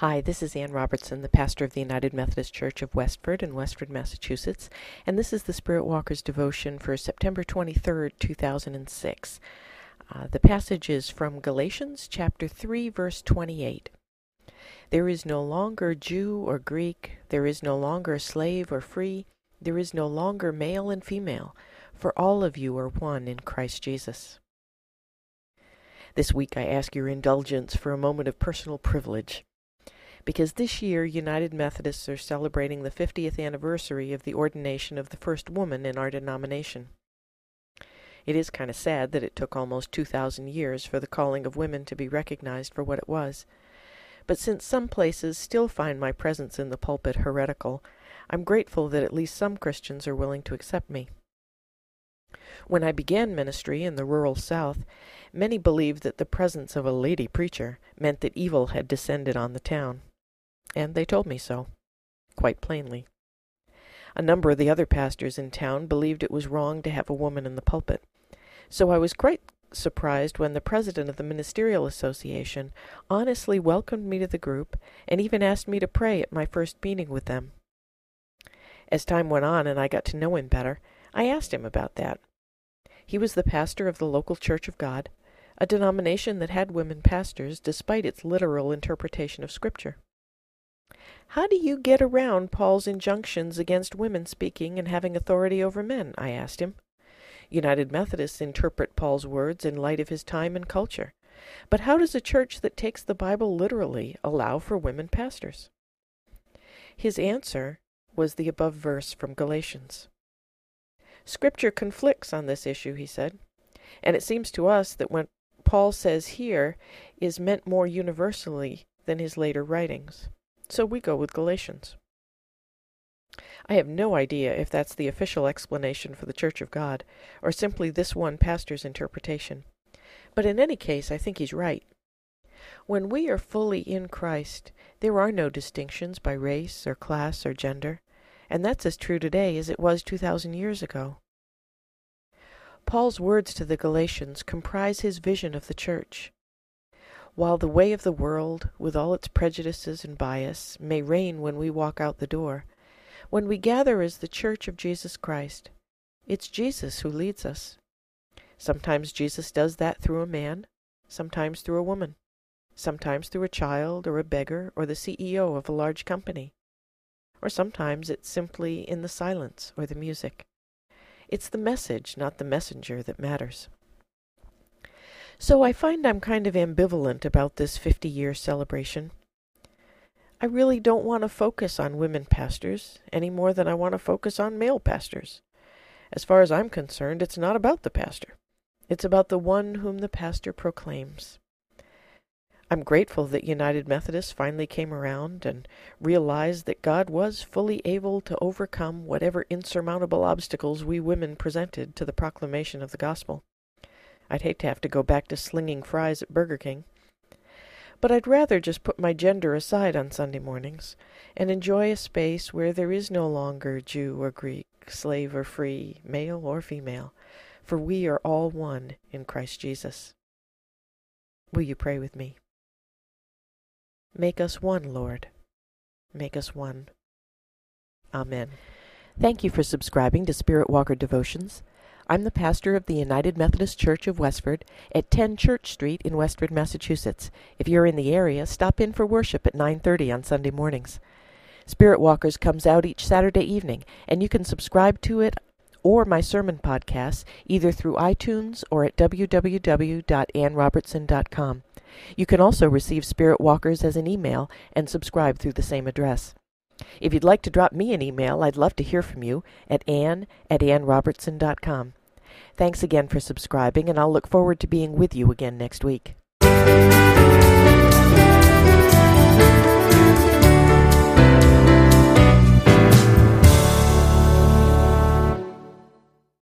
Hi, this is Ann Robertson, the pastor of the United Methodist Church of Westford in Westford, Massachusetts, and this is the Spirit Walker's devotion for September 23rd, 2006. Uh, the passage is from Galatians chapter 3, verse 28. There is no longer Jew or Greek, there is no longer slave or free, there is no longer male and female, for all of you are one in Christ Jesus. This week I ask your indulgence for a moment of personal privilege because this year United Methodists are celebrating the 50th anniversary of the ordination of the first woman in our denomination. It is kind of sad that it took almost 2,000 years for the calling of women to be recognized for what it was. But since some places still find my presence in the pulpit heretical, I'm grateful that at least some Christians are willing to accept me. When I began ministry in the rural South, many believed that the presence of a lady preacher meant that evil had descended on the town and they told me so, quite plainly. A number of the other pastors in town believed it was wrong to have a woman in the pulpit, so I was quite surprised when the president of the Ministerial Association honestly welcomed me to the group and even asked me to pray at my first meeting with them. As time went on and I got to know him better, I asked him about that. He was the pastor of the local Church of God, a denomination that had women pastors despite its literal interpretation of Scripture. How do you get around Paul's injunctions against women speaking and having authority over men? I asked him. United Methodists interpret Paul's words in light of his time and culture. But how does a church that takes the Bible literally allow for women pastors? His answer was the above verse from Galatians. Scripture conflicts on this issue, he said, and it seems to us that what Paul says here is meant more universally than his later writings. So we go with Galatians. I have no idea if that's the official explanation for the Church of God, or simply this one pastor's interpretation. But in any case, I think he's right. When we are fully in Christ, there are no distinctions by race or class or gender, and that's as true today as it was 2,000 years ago. Paul's words to the Galatians comprise his vision of the church. While the way of the world, with all its prejudices and bias, may reign when we walk out the door, when we gather as the Church of Jesus Christ, it's Jesus who leads us. Sometimes Jesus does that through a man, sometimes through a woman, sometimes through a child or a beggar or the CEO of a large company, or sometimes it's simply in the silence or the music. It's the message, not the messenger, that matters. So I find I'm kind of ambivalent about this 50 year celebration. I really don't want to focus on women pastors any more than I want to focus on male pastors. As far as I'm concerned, it's not about the pastor. It's about the one whom the pastor proclaims. I'm grateful that United Methodists finally came around and realized that God was fully able to overcome whatever insurmountable obstacles we women presented to the proclamation of the gospel. I'd hate to have to go back to slinging fries at Burger King. But I'd rather just put my gender aside on Sunday mornings and enjoy a space where there is no longer Jew or Greek, slave or free, male or female, for we are all one in Christ Jesus. Will you pray with me? Make us one, Lord. Make us one. Amen. Thank you for subscribing to Spirit Walker Devotions. I'm the pastor of the United Methodist Church of Westford at 10 Church Street in Westford, Massachusetts. If you're in the area, stop in for worship at 9:30 on Sunday mornings. Spirit Walkers comes out each Saturday evening, and you can subscribe to it or my sermon podcasts either through iTunes or at www.annrobertson.com. You can also receive Spirit Walkers as an email and subscribe through the same address. If you'd like to drop me an email, I'd love to hear from you at ann at annrobertson.com. Thanks again for subscribing, and I'll look forward to being with you again next week.